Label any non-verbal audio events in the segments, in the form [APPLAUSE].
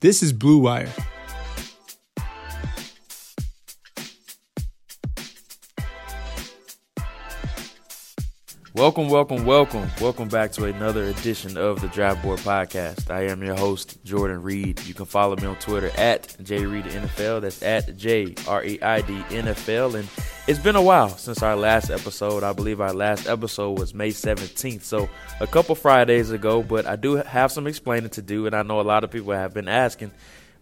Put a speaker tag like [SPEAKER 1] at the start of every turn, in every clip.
[SPEAKER 1] This is Blue Wire.
[SPEAKER 2] Welcome, welcome, welcome. Welcome back to another edition of the Draft Board Podcast. I am your host, Jordan Reid. You can follow me on Twitter at JReidNFL. That's at J R E I D NFL. And it's been a while since our last episode. I believe our last episode was May 17th. So a couple Fridays ago, but I do have some explaining to do. And I know a lot of people have been asking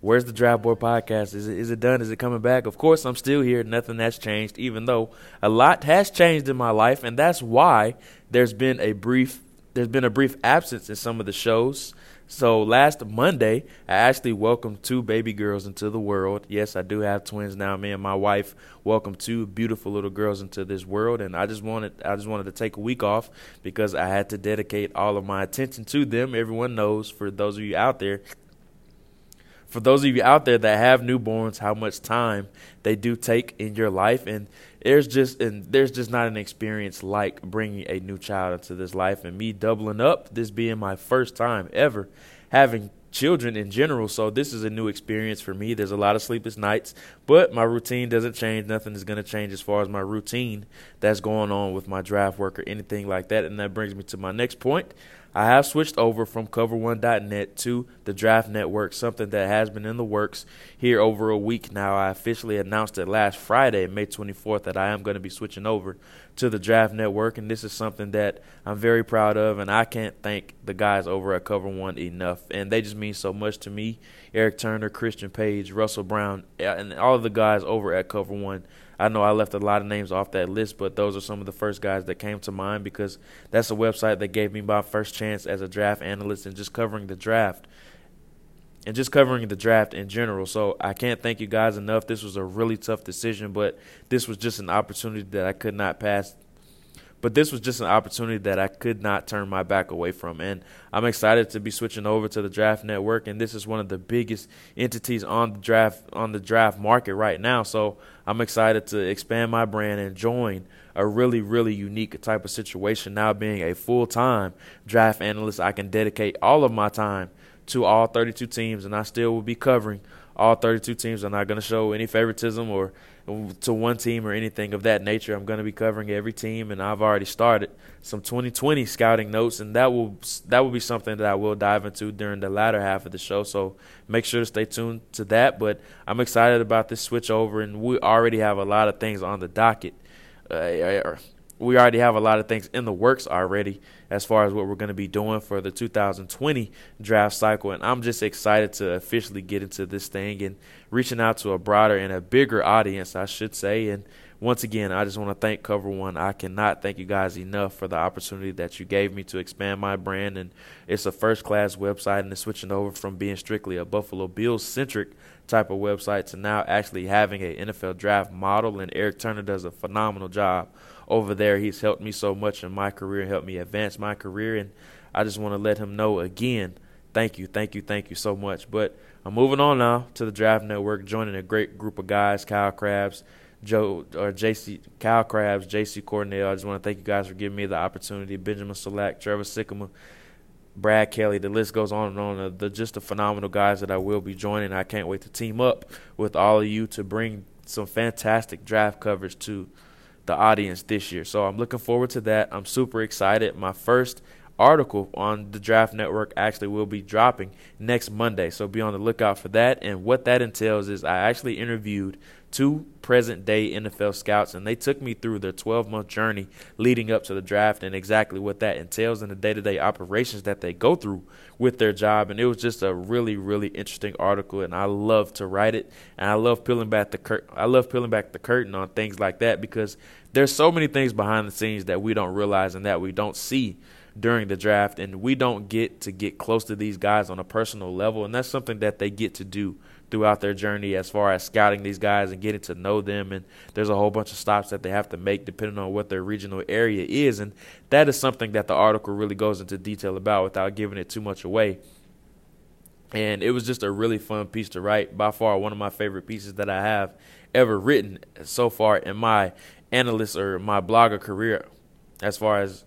[SPEAKER 2] Where's the Draft Board podcast? Is it is it done? Is it coming back? Of course, I'm still here. Nothing has changed, even though a lot has changed in my life, and that's why there's been a brief there's been a brief absence in some of the shows. So last Monday, I actually welcomed two baby girls into the world. Yes, I do have twins now. Me and my wife welcomed two beautiful little girls into this world, and I just wanted I just wanted to take a week off because I had to dedicate all of my attention to them. Everyone knows, for those of you out there, for those of you out there that have newborns, how much time they do take in your life, and there's just and there's just not an experience like bringing a new child into this life, and me doubling up, this being my first time ever having children in general. So this is a new experience for me. There's a lot of sleepless nights, but my routine doesn't change. Nothing is going to change as far as my routine that's going on with my draft work or anything like that. And that brings me to my next point. I have switched over from cover1.net to the Draft Network, something that has been in the works here over a week now. I officially announced it last Friday, May 24th, that I am going to be switching over to the Draft Network, and this is something that I'm very proud of, and I can't thank the guys over at Cover One enough. And they just mean so much to me. Eric Turner, Christian Page, Russell Brown, and all of the guys over at Cover One I know I left a lot of names off that list, but those are some of the first guys that came to mind because that's a website that gave me my first chance as a draft analyst and just covering the draft and just covering the draft in general. So I can't thank you guys enough. This was a really tough decision, but this was just an opportunity that I could not pass but this was just an opportunity that I could not turn my back away from. And I'm excited to be switching over to the Draft Network. And this is one of the biggest entities on the draft on the draft market right now. So I'm excited to expand my brand and join a really, really unique type of situation. Now being a full time draft analyst, I can dedicate all of my time to all 32 teams, and I still will be covering all 32 teams. I'm not going to show any favoritism or to one team or anything of that nature. I'm going to be covering every team, and I've already started some 2020 scouting notes, and that will that will be something that I will dive into during the latter half of the show. So make sure to stay tuned to that. But I'm excited about this switch over, and we already have a lot of things on the docket. Uh, we already have a lot of things in the works already as far as what we're going to be doing for the 2020 draft cycle. And I'm just excited to officially get into this thing and reaching out to a broader and a bigger audience, I should say. And once again, I just want to thank Cover One. I cannot thank you guys enough for the opportunity that you gave me to expand my brand. And it's a first class website, and it's switching over from being strictly a Buffalo Bills centric type of website to now actually having an NFL draft model. And Eric Turner does a phenomenal job over there. He's helped me so much in my career, helped me advance my career, and I just want to let him know again, thank you, thank you, thank you so much. But I'm moving on now to the Draft Network, joining a great group of guys, Kyle Crabbs. Joe or JC Kyle Crabbs, JC Cornell. I just want to thank you guys for giving me the opportunity. Benjamin Solak, Trevor Sikkema, Brad Kelly. The list goes on and on. Uh, They're just the phenomenal guys that I will be joining. I can't wait to team up with all of you to bring some fantastic draft coverage to the audience this year. So I'm looking forward to that. I'm super excited. My first article on the Draft Network actually will be dropping next Monday. So be on the lookout for that. And what that entails is I actually interviewed two present day NFL scouts, and they took me through their 12 month journey leading up to the draft and exactly what that entails and the day to day operations that they go through with their job. And it was just a really, really interesting article, and I love to write it. And I love peeling back the cur- I love peeling back the curtain on things like that because there's so many things behind the scenes that we don't realize and that we don't see during the draft, and we don't get to get close to these guys on a personal level, and that's something that they get to do throughout their journey as far as scouting these guys and getting to know them. And there's a whole bunch of stops that they have to make depending on what their regional area is. And that is something that the article really goes into detail about without giving it too much away. And it was just a really fun piece to write. By far, one of my favorite pieces that I have ever written so far in my analyst or my blogger career, as far as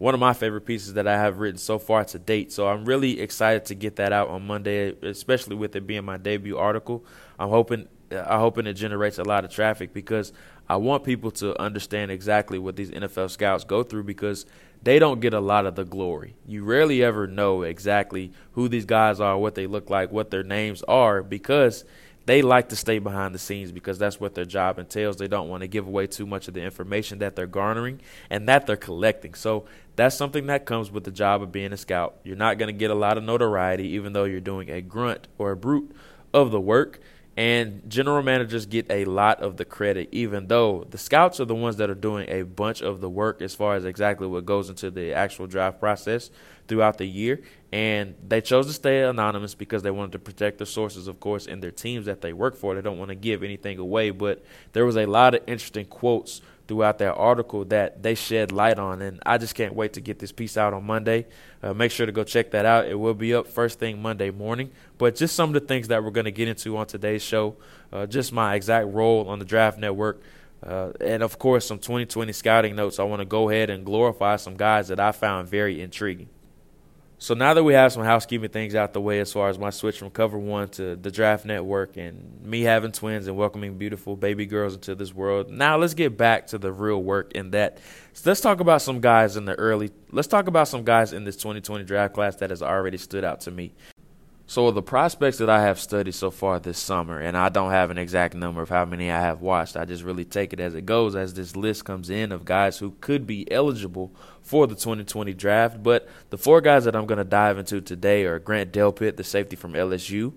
[SPEAKER 2] one of my favorite pieces that I have written so far to date. So I'm really excited to get that out on Monday, especially with it being my debut article. I'm hoping I'm hoping it generates a lot of traffic because I want people to understand exactly what these NFL scouts go through because they don't get a lot of the glory. You rarely ever know exactly who these guys are, what they look like, what their names are because they like to stay behind the scenes because that's what their job entails. They don't want to give away too much of the information that they're garnering and that they're collecting. So that's something that comes with the job of being a scout. You're not going to get a lot of notoriety, even though you're doing a grunt or a brute of the work. And general managers get a lot of the credit, even though the scouts are the ones that are doing a bunch of the work as far as exactly what goes into the actual draft process throughout the year. And they chose to stay anonymous because they wanted to protect their sources, of course, and their teams that they work for. They don't want to give anything away. But there was a lot of interesting quotes throughout that article that they shed light on. And I just can't wait to get this piece out on Monday. Uh, make sure to go check that out. It will be up first thing Monday morning. But just some of the things that we're going to get into on today's show, uh, just my exact role on the Draft Network. Uh, and of course, some 2020 scouting notes. I want to go ahead and glorify some guys that I found very intriguing. So now that we have some housekeeping things out the way as far as my switch from Cover One to the Draft Network and me having twins and welcoming beautiful baby girls into this world, now let's get back to the real work in that. So let's talk about some guys in the early. Let's talk about some guys in this 2020 draft class that has already stood out to me. So the prospects that I have studied so far this summer, and I don't have an exact number of how many I have watched. I just really take it as it goes as this list comes in of guys who could be eligible for the 2020 draft. But the four guys that I'm going to dive into today are Grant Delpit, the safety from LSU,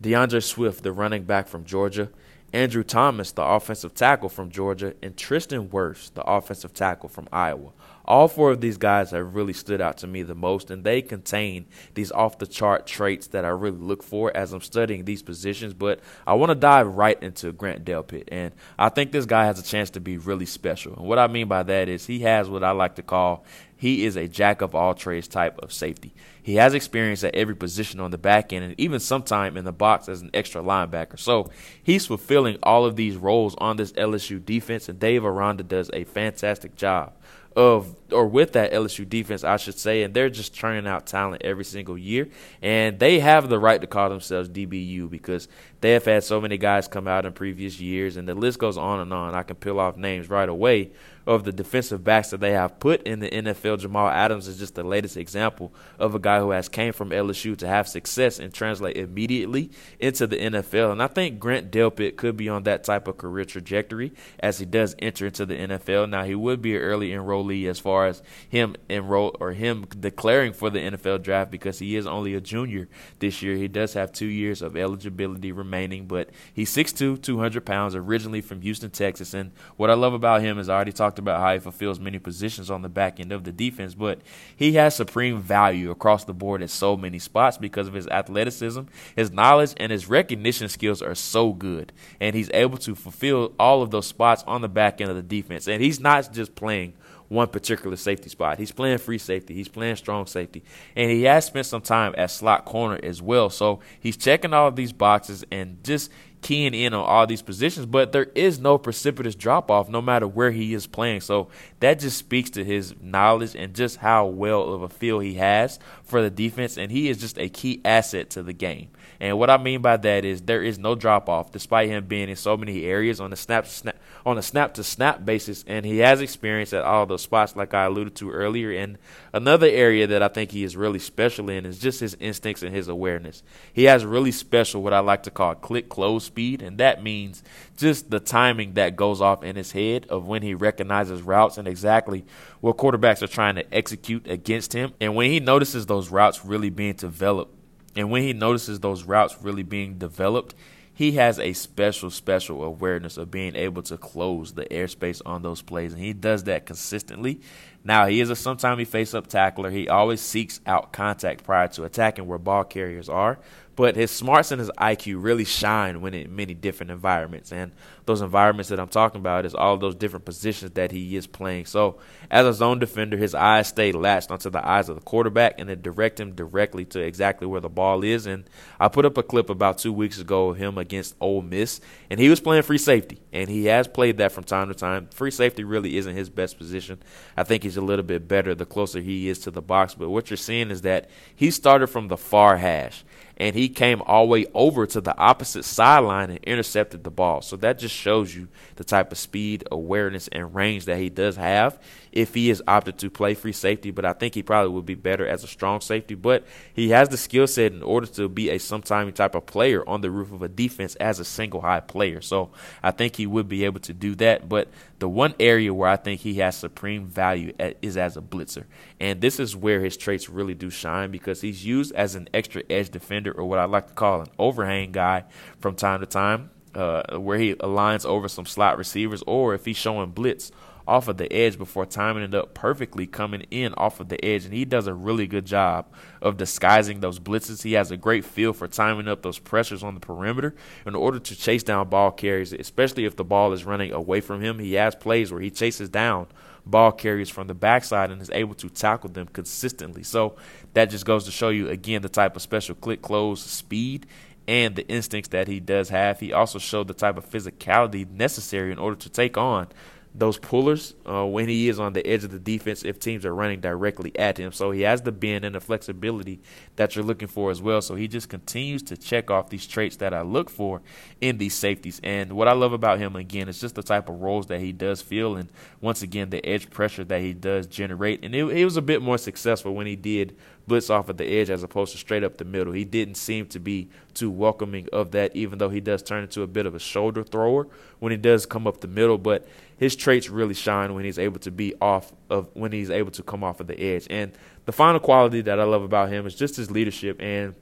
[SPEAKER 2] D'Andre Swift, the running back from Georgia, Andrew Thomas, the offensive tackle from Georgia, and Tristan Wirfs, the offensive tackle from Iowa. All four of these guys have really stood out to me the most, and they contain these off the chart traits that I really look for as I'm studying these positions. But I want to dive right into Grant Delpit, and I think this guy has a chance to be really special. And what I mean by that is he has what I like to call he is a jack of all trades type of safety. He has experience at every position on the back end and even sometime in the box as an extra linebacker. So he's fulfilling all of these roles on this LSU defense, and Dave Aranda does a fantastic job of or with that LSU defense, I should say, and they're just churning out talent every single year. And they have the right to call themselves DBU because they have had so many guys come out in previous years, and the list goes on and on. I can peel off names right away of the defensive backs that they have put in the NFL. Jamal Adams is just the latest example of a guy who has came from LSU to have success and translate immediately into the NFL. And I think Grant Delpit could be on that type of career trajectory as he does enter into the NFL. Now he would be an early enrollee as far as him enroll or him declaring for the NFL draft because he is only a junior this year. He does have two years of eligibility remaining, but he's 6'2", 200 pounds, originally from Houston, Texas. And what I love about him is I already talked talked about how he fulfills many positions on the back end of the defense, but he has supreme value across the board at so many spots because of his athleticism, his knowledge, and his recognition skills are so good. And he's able to fulfill all of those spots on the back end of the defense. And he's not just playing one particular safety spot. He's playing free safety. He's playing strong safety. And he has spent some time at slot corner as well. So he's checking all of these boxes and just keying in on all these positions, but there is no precipitous drop off no matter where he is playing. So that just speaks to his knowledge and just how well of a feel he has for the defense. And he is just a key asset to the game. And what I mean by that is there is no drop off, despite him being in so many areas on the snap, snap on a snap to snap basis, and he has experience at all those spots, like I alluded to earlier. And another area that I think he is really special in is just his instincts and his awareness. He has really special what I like to call click close speed, and that means just the timing that goes off in his head of when he recognizes routes and exactly what quarterbacks are trying to execute against him. And when he notices those routes really being developed and when he notices those routes really being developed, he has a special, special awareness of being able to close the airspace on those plays, and he does that consistently. Now, he is a sometimes he face up tackler. He always seeks out contact prior to attacking where ball carriers are, but his smarts and his IQ really shine when in many different environments. And those environments that I'm talking about is all those different positions that he is playing. So as a zone defender, his eyes stay latched onto the eyes of the quarterback and then direct him directly to exactly where the ball is. And I put up a clip about two weeks ago of him against Ole Miss, and he was playing free safety, and he has played that from time to time. Free safety really isn't his best position. I think he's a little bit better the closer he is to the box. But what you're seeing is that he started from the far hash and he came all the way over to the opposite sideline and intercepted the ball. So that just shows you the type of speed, awareness, and range that he does have if he is opted to play free safety. But I think he probably would be better as a strong safety. But he has the skill set in order to be a sometime type of player on the roof of a defense as a single high player. So I think he would be able to do that. But the one area where I think he has supreme value is as a blitzer. And this is where his traits really do shine because he's used as an extra edge defender or what I like to call an overhang guy from time to time, uh, where he aligns over some slot receivers or if he's showing blitz off of the edge before timing it up perfectly coming in off of the edge. And he does a really good job of disguising those blitzes. He has a great feel for timing up those pressures on the perimeter in order to chase down ball carriers, especially if the ball is running away from him. He has plays where he chases down ball carriers from the backside and is able to tackle them consistently. So that just goes to show you again the type of special click close speed and the instincts that he does have. He also showed the type of physicality necessary in order to take on those pullers uh, when he is on the edge of the defense if teams are running directly at him. So he has the bend and the flexibility that you're looking for as well. So he just continues to check off these traits that I look for in these safeties. And what I love about him again is just the type of roles that he does feel, and once again the edge pressure that he does generate. And it, was a bit more successful when he did blitz off of the edge as opposed to straight up the middle. He didn't seem to be too welcoming of that, even though he does turn into a bit of a shoulder thrower when he does come up the middle. But his traits really shine when he's able to be off of when he's able to come off of the edge. And the final quality that I love about him is just his leadership. And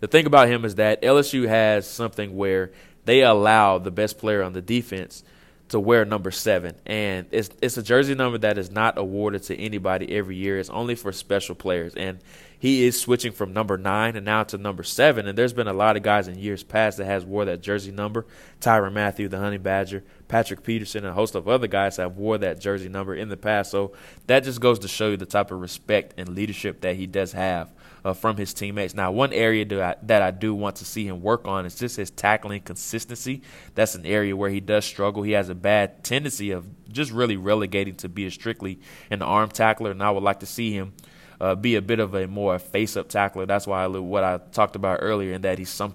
[SPEAKER 2] the thing about him is that LSU has something where they allow the best player on the defense to wear number seven, and it's it's a jersey number that is not awarded to anybody every year. It's only for special players, and he is switching from number nine and now to number seven. And there's been a lot of guys in years past that has wore that jersey number. Tyrann Mathieu, the Honey Badger, Patrick Peterson, and a host of other guys have wore that jersey number in the past. So that just goes to show you the type of respect and leadership that he does have uh, from his teammates. Now, one area that I, that I do want to see him work on is just his tackling consistency. That's an area where he does struggle. He has a bad tendency of just really relegating to be a strictly an arm tackler, and I would like to see him – uh, be a bit of a more face-up tackler. That's why I, what I talked about earlier, in that he's some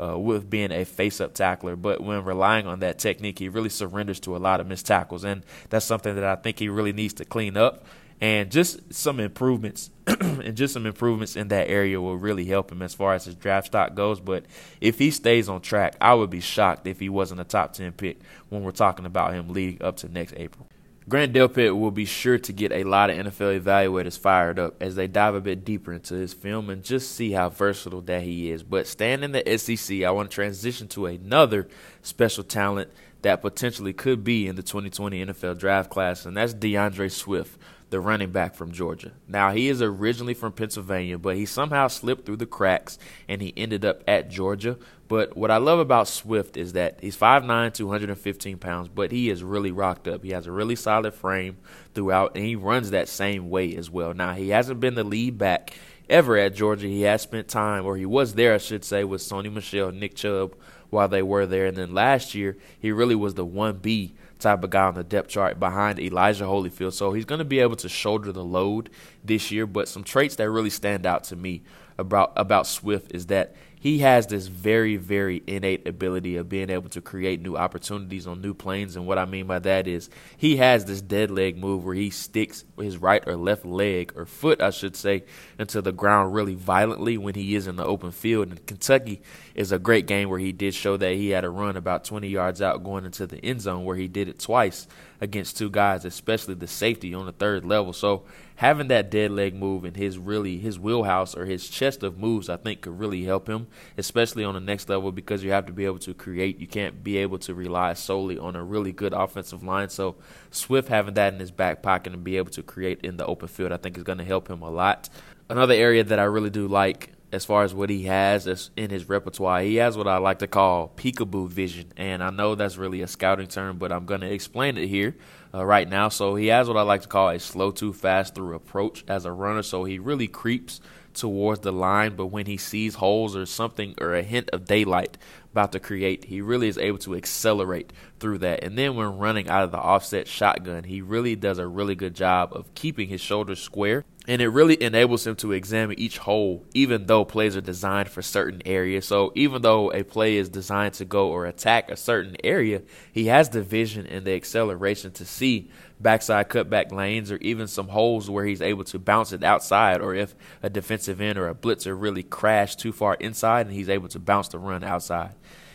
[SPEAKER 2] uh, with being a face-up tackler. But when relying on that technique, he really surrenders to a lot of missed tackles, and that's something that I think he really needs to clean up. And just some improvements, [CLEARS THROAT] and just some improvements in that area will really help him as far as his draft stock goes. But if he stays on track, I would be shocked if he wasn't a top ten pick when we're talking about him leading up to next April. Grant Delpit will be sure to get a lot of NFL evaluators fired up as they dive a bit deeper into his film and just see how versatile that he is. But staying in the SEC, I want to transition to another special talent that potentially could be in the 2020 NFL draft class, and that's D'Andre Swift the running back from Georgia. Now, he is originally from Pennsylvania, but he somehow slipped through the cracks and he ended up at Georgia. But what I love about Swift is that he's 5'9, 215 pounds, but he is really rocked up. He has a really solid frame throughout, and he runs that same way as well. Now, he hasn't been the lead back ever at Georgia. He has spent time, or he was there, I should say, with Sony Michel, Nick Chubb while they were there. And then last year, he really was the 1B type of guy on the depth chart behind Elijah Holyfield. So he's going to be able to shoulder the load this year. But some traits that really stand out to me about about Swift is that he has this very, very innate ability of being able to create new opportunities on new planes. And what I mean by that is he has this dead leg move where he sticks his right or left leg or foot, I should say, into the ground really violently when he is in the open field. And Kentucky is a great game where he did show that he had a run about 20 yards out going into the end zone where he did it twice against two guys, especially the safety on the third level. So having that dead leg move and his really his wheelhouse or his chest of moves, I think could really help him, especially on the next level because you have to be able to create. You can't be able to rely solely on a really good offensive line. So Swift having that in his back pocket and be able to create in the open field, I think is going to help him a lot. Another area that I really do like as far as what he has in his repertoire. He has what I like to call peekaboo vision, and I know that's really a scouting term, but I'm going to explain it here uh, right now. So he has what I like to call a slow to fast through approach as a runner. So he really creeps towards the line, but when he sees holes or something or a hint of daylight about to create, he really is able to accelerate through that. And then when running out of the offset shotgun, he really does a really good job of keeping his shoulders square and it really enables him to examine each hole, even though plays are designed for certain areas. So even though a play is designed to go or attack a certain area, he has the vision and the acceleration to see backside cutback lanes or even some holes where he's able to bounce it outside or if a defensive end or a blitzer really crashed too far inside and he's able to bounce the run outside.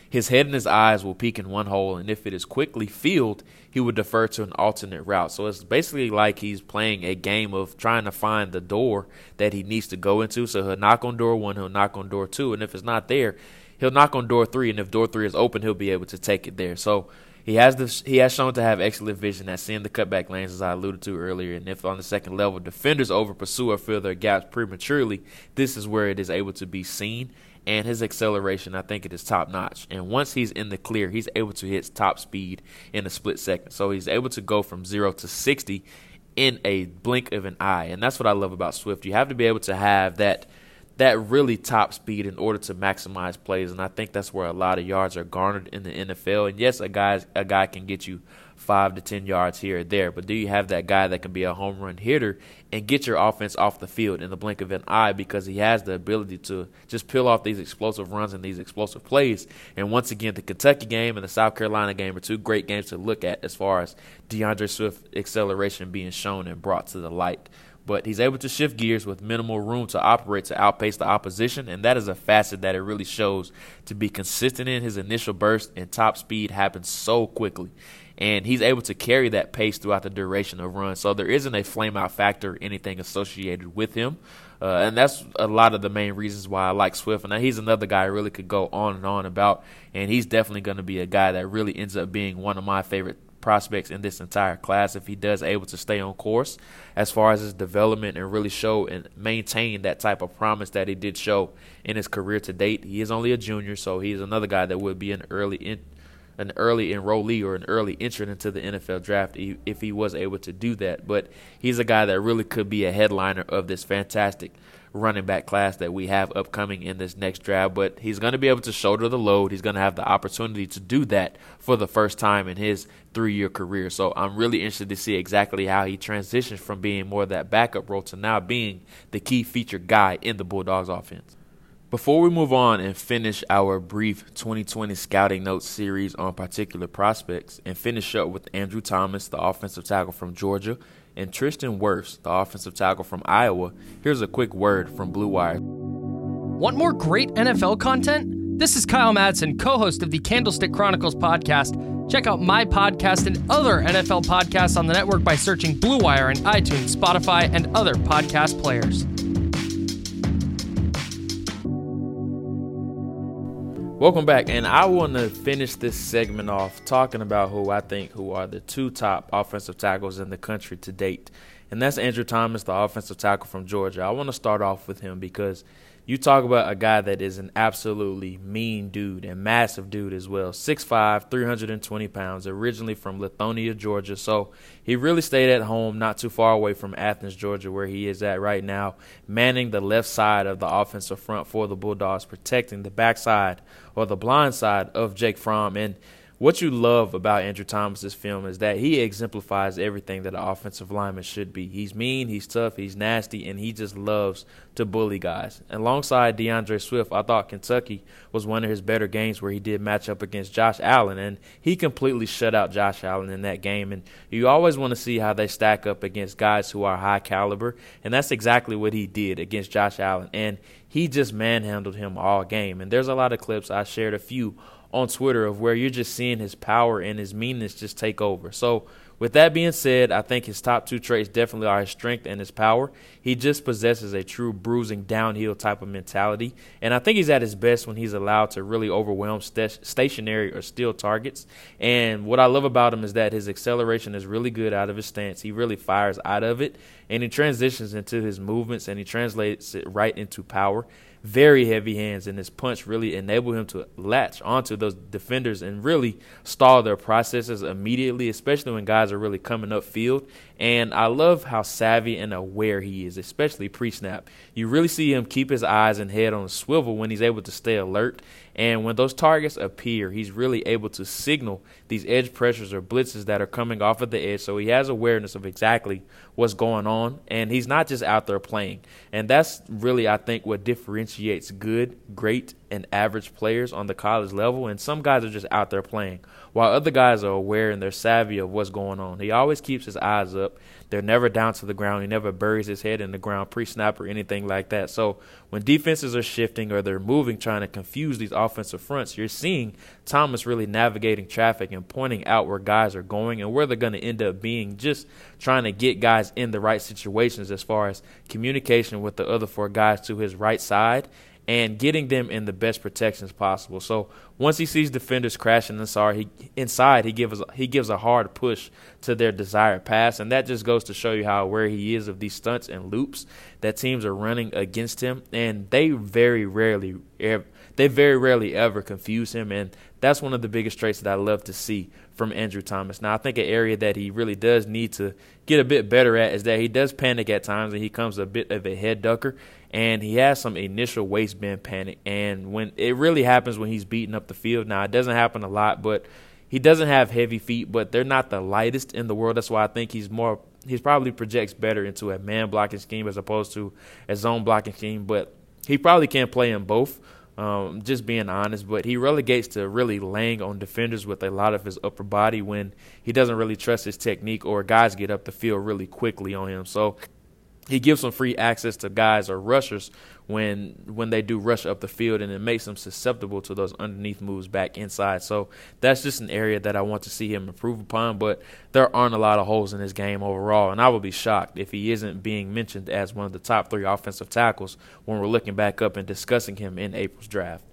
[SPEAKER 2] His head and his eyes will peek in one hole, and if it is quickly filled, he would defer to an alternate route. So it's basically like he's playing a game of trying to find the door that he needs to go into. So he'll knock on door one, he'll knock on door two, and if it's not there, he'll knock on door three, and if door three is open, he'll be able to take it there. So he has this. He has shown to have excellent vision at seeing the cutback lanes, as I alluded to earlier. And if on the second level, defenders over pursue or fill their gaps prematurely, this is where it is able to be seen and his acceleration, I think it is top notch. And once he's in the clear, he's able to hit top speed in a split second. So he's able to go from zero to 60 in a blink of an eye. And that's what I love about Swift. You have to be able to have that that really top speed in order to maximize plays. And I think that's where a lot of yards are garnered in the NFL. And yes, a guy a guy can get you five to ten yards here or there. But do you have that guy that can be a home run hitter and get your offense off the field in the blink of an eye because he has the ability to just peel off these explosive runs and these explosive plays. And once again, the Kentucky game and the South Carolina game are two great games to look at as far as D'Andre Swift acceleration being shown and brought to the light but he's able to shift gears with minimal room to operate to outpace the opposition, and that is a facet that it really shows to be consistent in his initial burst and top speed happens so quickly and he's able to carry that pace throughout the duration of run. So there isn't a flame out factor or anything associated with him. Uh, and that's a lot of the main reasons why I like Swift. And he's another guy I really could go on and on about. And he's definitely going to be a guy that really ends up being one of my favorite prospects in this entire class if he does able to stay on course as far as his development and really show and maintain that type of promise that he did show in his career to date. He is only a junior, so he's another guy that would be an early in, an early enrollee or an early entrant into the NFL draft if he was able to do that. But he's a guy that really could be a headliner of this fantastic running back class that we have upcoming in this next draft. But he's going to be able to shoulder the load. He's going to have the opportunity to do that for the first time in his three year career. So I'm really interested to see exactly how he transitions from being more of that backup role to now being the key feature guy in the Bulldogs offense. Before we move on and finish our brief 2020 scouting notes series on particular prospects and finish up with Andrew Thomas, the offensive tackle from Georgia, and Tristan Wirfs, the offensive tackle from Iowa, here's a quick word from Blue Wire.
[SPEAKER 1] Want more great NFL content? This is Kyle Madsen, co host of the Candlestick Chronicles podcast. Check out my podcast and other NFL podcasts on the network by searching Blue Wire in iTunes, Spotify, and other podcast players.
[SPEAKER 2] Welcome back, and I want to finish this segment off talking about who I think who are the two top offensive tackles in the country to date, and that's Andrew Thomas, the offensive tackle from Georgia. I want to start off with him because you talk about a guy that is an absolutely mean dude and massive dude as well. 6'5, 320 pounds, originally from Lithonia, Georgia. So he really stayed at home, not too far away from Athens, Georgia, where he is at right now, manning the left side of the offensive front for the Bulldogs, protecting the backside or the blind side of Jake Fromm. And what you love about Andrew Thomas's film is that he exemplifies everything that an offensive lineman should be. He's mean, he's tough, he's nasty, and he just loves to bully guys. And Alongside D'Andre Swift, I thought Kentucky was one of his better games where he did match up against Josh Allen, and he completely shut out Josh Allen in that game. And you always want to see how they stack up against guys who are high caliber, and that's exactly what he did against Josh Allen. And he just manhandled him all game. And there's a lot of clips I shared a few on Twitter of where you're just seeing his power and his meanness just take over. So, with that being said, I think his top two traits definitely are his strength and his power. He just possesses a true bruising downhill type of mentality, and I think he's at his best when he's allowed to really overwhelm st- stationary or steel targets. And what I love about him is that his acceleration is really good out of his stance. He really fires out of it, and he transitions into his movements and he translates it right into power. Very heavy hands, and his punch really enabled him to latch onto those defenders and really stall their processes immediately, especially when guys are really coming up field. And I love how savvy and aware he is, especially pre snap. You really see him keep his eyes and head on a swivel when he's able to stay alert. And when those targets appear, he's really able to signal these edge pressures or blitzes that are coming off of the edge. So he has awareness of exactly what's going on. And he's not just out there playing. And that's really, I think, what differentiates good, great, and average players on the college level. And some guys are just out there playing, while other guys are aware and they're savvy of what's going on. He always keeps his eyes up. They're never down to the ground. He never buries his head in the ground pre snap or anything like that. So when defenses are shifting or they're moving, trying to confuse these offensive fronts, you're seeing Thomas really navigating traffic and pointing out where guys are going and where they're going to end up being, just trying to get guys in the right situations as far as communication with the other four guys to his right side and getting them in the best protections possible. So once he sees defenders crashing inside, he inside he gives he gives a hard push to their desired pass, and that just goes to show you how aware he is of these stunts and loops that teams are running against him, and they very rarely they very rarely ever confuse him, and that's one of the biggest traits that I love to see from Andrew Thomas. Now, I think an area that he really does need to get a bit better at is that he does panic at times and he comes a bit of a head ducker and he has some initial waistband panic. And when it really happens when he's beating up the field. Now, it doesn't happen a lot, but he doesn't have heavy feet, but they're not the lightest in the world. That's why I think he's more. He's probably projects better into a man blocking scheme as opposed to a zone blocking scheme, but he probably can't play in both. Um, just being honest, but he relegates to really laying on defenders with a lot of his upper body when he doesn't really trust his technique or guys get up the field really quickly on him. So he gives them free access to guys or rushers when when they do rush up the field, and it makes them susceptible to those underneath moves back inside. So that's just an area that I want to see him improve upon. But there aren't a lot of holes in his game overall, and I would be shocked if he isn't being mentioned as one of the top three offensive tackles when we're looking back up and discussing him in April's draft.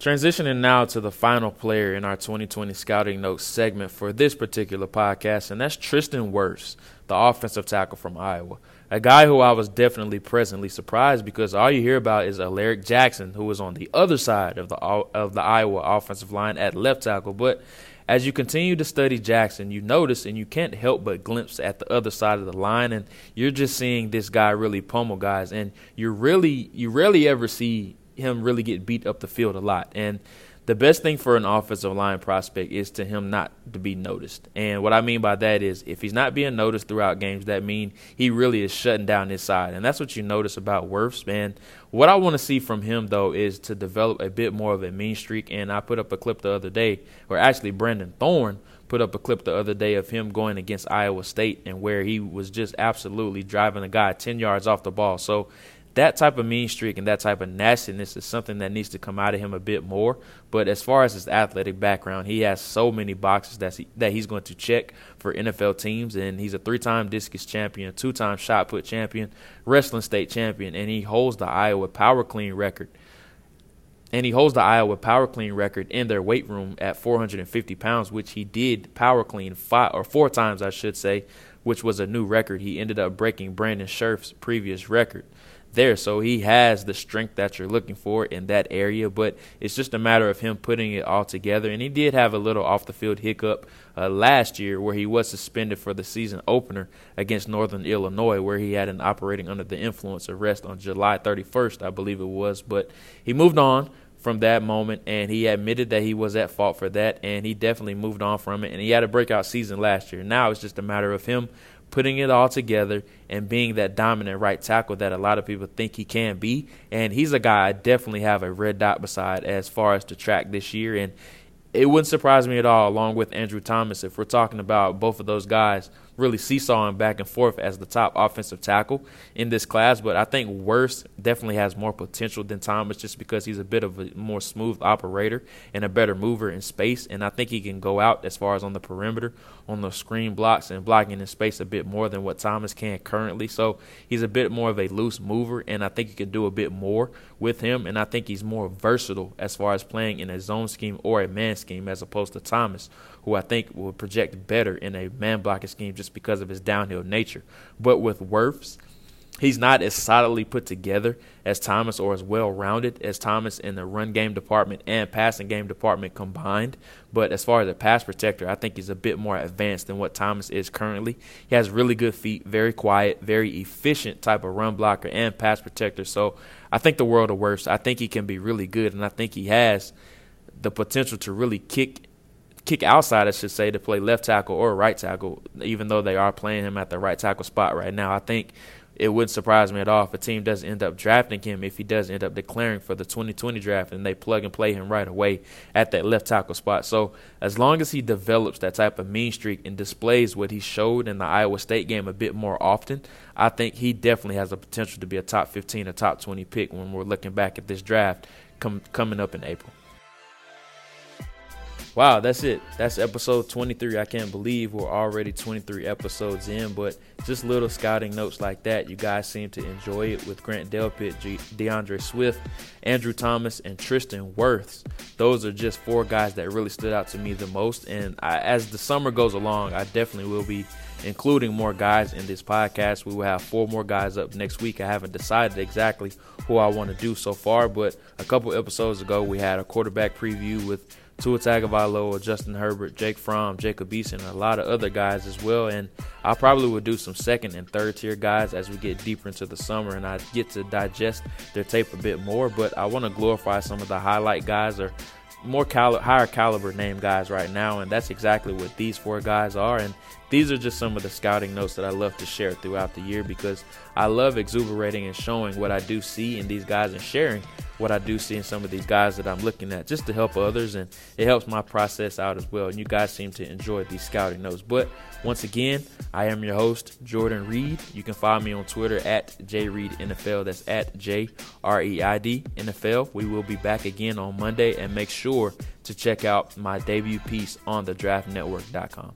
[SPEAKER 2] Transitioning now to the final player in our 2020 Scouting Notes segment for this particular podcast, and that's Tristan Wirfs, the offensive tackle from Iowa. A guy who I was definitely presently surprised because all you hear about is Alaric Jackson, who was on the other side of the of the Iowa offensive line at left tackle. But as you continue to study Jackson, you notice and you can't help but glimpse at the other side of the line, and you're just seeing this guy really pummel guys, and you really you rarely ever see him really get beat up the field a lot. And the best thing for an offensive line prospect is to him not to be noticed. And what I mean by that is if he's not being noticed throughout games, that means he really is shutting down his side. And that's what you notice about Wirfs, man. What I want to see from him though is to develop a bit more of a mean streak. And I put up a clip the other day, or actually Brandon Thorn put up a clip the other day of him going against Iowa State and where he was just absolutely driving a guy 10 yards off the ball. So that type of mean streak and that type of nastiness is something that needs to come out of him a bit more. But as far as his athletic background, he has so many boxes that he, that he's going to check for NFL teams, and he's a three-time discus champion, two-time shot put champion, wrestling state champion, and he holds the Iowa power clean record. And he holds the Iowa power clean record in their weight room at 450 pounds, which he did power clean five or four times, I should say, which was a new record. He ended up breaking Brandon Scherff's previous record there. So he has the strength that you're looking for in that area, but it's just a matter of him putting it all together. And he did have a little off the field hiccup uh, last year where he was suspended for the season opener against Northern Illinois, where he had an operating under the influence arrest on July 31st, I believe it was. But he moved on from that moment and he admitted that he was at fault for that and he definitely moved on from it and he had a breakout season last year. Now it's just a matter of him putting it all together and being that dominant right tackle that a lot of people think he can be. And he's a guy I definitely have a red dot beside as far as the track this year. And it wouldn't surprise me at all, along with Andrew Thomas, if we're talking about both of those guys really seesawing back and forth as the top offensive tackle in this class. But I think Wirfs definitely has more potential than Thomas just because he's a bit of a more smooth operator and a better mover in space. And I think he can go out as far as on the perimeter, on the screen blocks, and blocking in space a bit more than what Thomas can currently. So he's a bit more of a loose mover, and I think he can do a bit more with him. And I think he's more versatile as far as playing in a zone scheme or a man scheme as opposed to Thomas, who I think will project better in a man blocking scheme just because of his downhill nature. But with Wirfs, He's not as solidly put together as Thomas or as well rounded as Thomas in the run game department and passing game department combined. But as far as a pass protector, I think he's a bit more advanced than what Thomas is currently. He has really good feet, very quiet, very efficient type of run blocker and pass protector. So I think the world of Wirfs. I think he can be really good, and I think he has the potential to really kick kick outside, I should say, to play left tackle or right tackle, even though they are playing him at the right tackle spot right now. I think it wouldn't surprise me at all if a team doesn't end up drafting him if he does end up declaring for the 2020 draft and they plug and play him right away at that left tackle spot. So as long as he develops that type of mean streak and displays what he showed in the Iowa State game a bit more often, I think he definitely has the potential to be a top 15 or top 20 pick when we're looking back at this draft com- coming up in April. Wow, that's it. That's episode 23. I can't believe we're already 23 episodes in, but just little scouting notes like that. You guys seem to enjoy it with Grant Delpit, G- D'Andre Swift, Andrew Thomas, and Tristan Wirfs. Those are just four guys that really stood out to me the most. And I, as the summer goes along, I definitely will be including more guys in this podcast. We will have four more guys up next week. I haven't decided exactly who I want to do so far, but a couple episodes ago, we had a quarterback preview with Tua Tagovailoa, Justin Herbert, Jake Fromm, Jacob Eason, a lot of other guys as well. And I probably will do some second and third tier guys as we get deeper into the summer and I get to digest their tape a bit more. But I want to glorify some of the highlight guys or more cal- higher caliber name guys right now, and that's exactly what these four guys are. And these are just some of the scouting notes that I love to share throughout the year because I love exuberating and showing what I do see in these guys and sharing what I do see in some of these guys that I'm looking at just to help others and it helps my process out as well. And you guys seem to enjoy these scouting notes. But once again, I am your host, Jordan Reid. You can find me on Twitter at JReidNFL. That's at J R E I D NFL. We will be back again on Monday and make sure to check out my debut piece on the draftnetwork.com.